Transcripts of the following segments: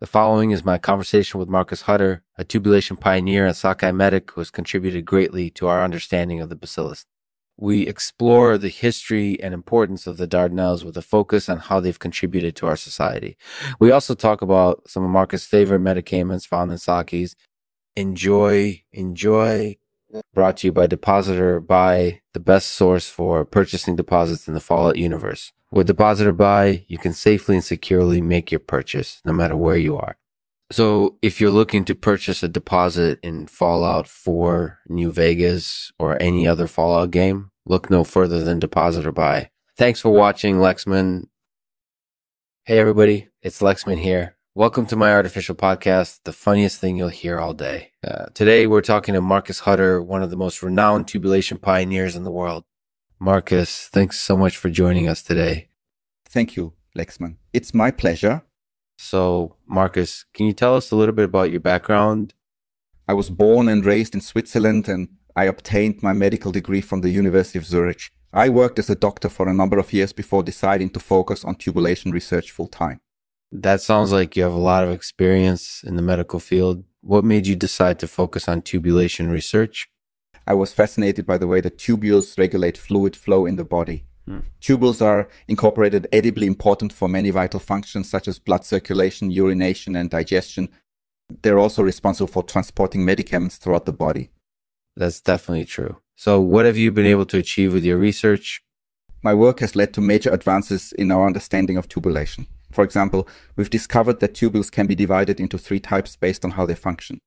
The following is my conversation with Marcus Hutter, a tubulation pioneer and Sakai medic who has contributed greatly to our understanding of the bacillus. We explore the history and importance of the Dardanelles with a focus on how they've contributed to our society. We also talk about some of Marcus' favorite medicaments found in sakis. Enjoy, enjoy. Brought to you by Depositor Buy, the best source for purchasing deposits in the Fallout universe. With Depositor Buy, you can safely and securely make your purchase no matter where you are. So if you're looking to purchase a deposit in Fallout 4, New Vegas, or any other Fallout game, look no further than Depositor Buy. Thanks for watching, Lexman. Hey everybody, it's Lexman here. Welcome to my artificial podcast, the funniest thing you'll hear all day. Uh, today we're talking to Marcus Hutter, one of the most renowned tubulation pioneers in the world. Marcus, thanks so much for joining us today. Thank you, Lexman. It's my pleasure. So, Marcus, can you tell us a little bit about your background? I was born and raised in Switzerland and I obtained my medical degree from the University of Zurich. I worked as a doctor for a number of years before deciding to focus on tubulation research full time. That sounds like you have a lot of experience in the medical field. What made you decide to focus on tubulation research? I was fascinated by the way that tubules regulate fluid flow in the body. Hmm. Tubules are incorporated edibly important for many vital functions such as blood circulation, urination, and digestion. They're also responsible for transporting medicaments throughout the body. That's definitely true. So, what have you been able to achieve with your research? My work has led to major advances in our understanding of tubulation. For example, we've discovered that tubules can be divided into three types based on how they function.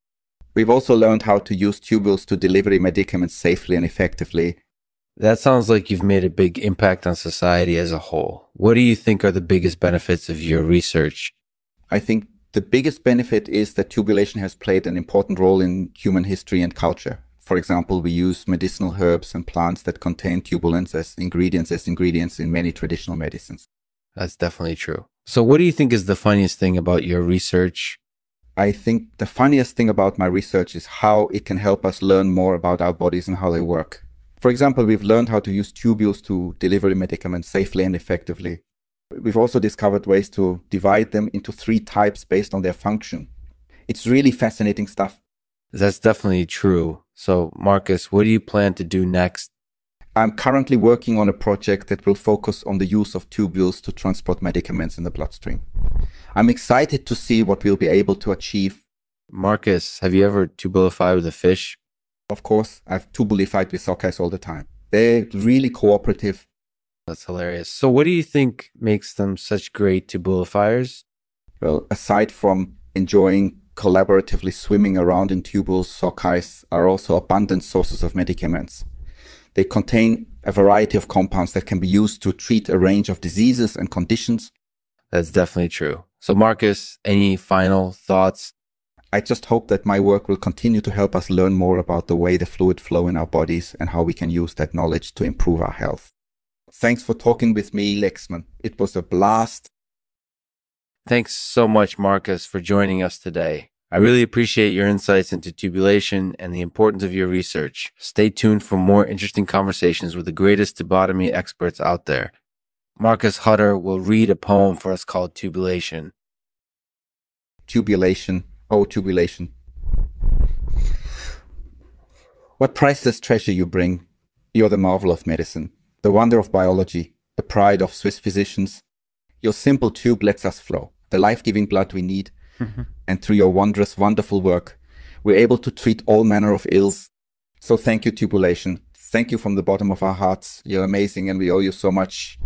We've also learned how to use tubules to deliver medicaments safely and effectively. That sounds like you've made a big impact on society as a whole. What do you think are the biggest benefits of your research? I think the biggest benefit is that tubulation has played an important role in human history and culture. For example, we use medicinal herbs and plants that contain tubulins as ingredients as ingredients in many traditional medicines. That's definitely true. So what do you think is the funniest thing about your research I think the funniest thing about my research is how it can help us learn more about our bodies and how they work. For example, we've learned how to use tubules to deliver medicaments safely and effectively. We've also discovered ways to divide them into three types based on their function. It's really fascinating stuff. That's definitely true. So, Marcus, what do you plan to do next? I'm currently working on a project that will focus on the use of tubules to transport medicaments in the bloodstream. I'm excited to see what we'll be able to achieve. Marcus, have you ever tubulified with a fish? Of course, I've tubulified with sockeyes all the time. They're really cooperative. That's hilarious. So, what do you think makes them such great tubulifiers? Well, aside from enjoying collaboratively swimming around in tubules, sockeyes are also abundant sources of medicaments. They contain a variety of compounds that can be used to treat a range of diseases and conditions. That's definitely true. So, Marcus, any final thoughts? I just hope that my work will continue to help us learn more about the way the fluid flow in our bodies and how we can use that knowledge to improve our health. Thanks for talking with me, Lexman. It was a blast. Thanks so much, Marcus, for joining us today. I really appreciate your insights into tubulation and the importance of your research. Stay tuned for more interesting conversations with the greatest tubotomy experts out there. Marcus Hutter will read a poem for us called Tubulation. Tubulation, oh tubulation. What priceless treasure you bring. You're the marvel of medicine, the wonder of biology, the pride of Swiss physicians. Your simple tube lets us flow, the life-giving blood we need Mm-hmm. And through your wondrous, wonderful work, we're able to treat all manner of ills. So thank you, Tubulation. Thank you from the bottom of our hearts. You're amazing and we owe you so much.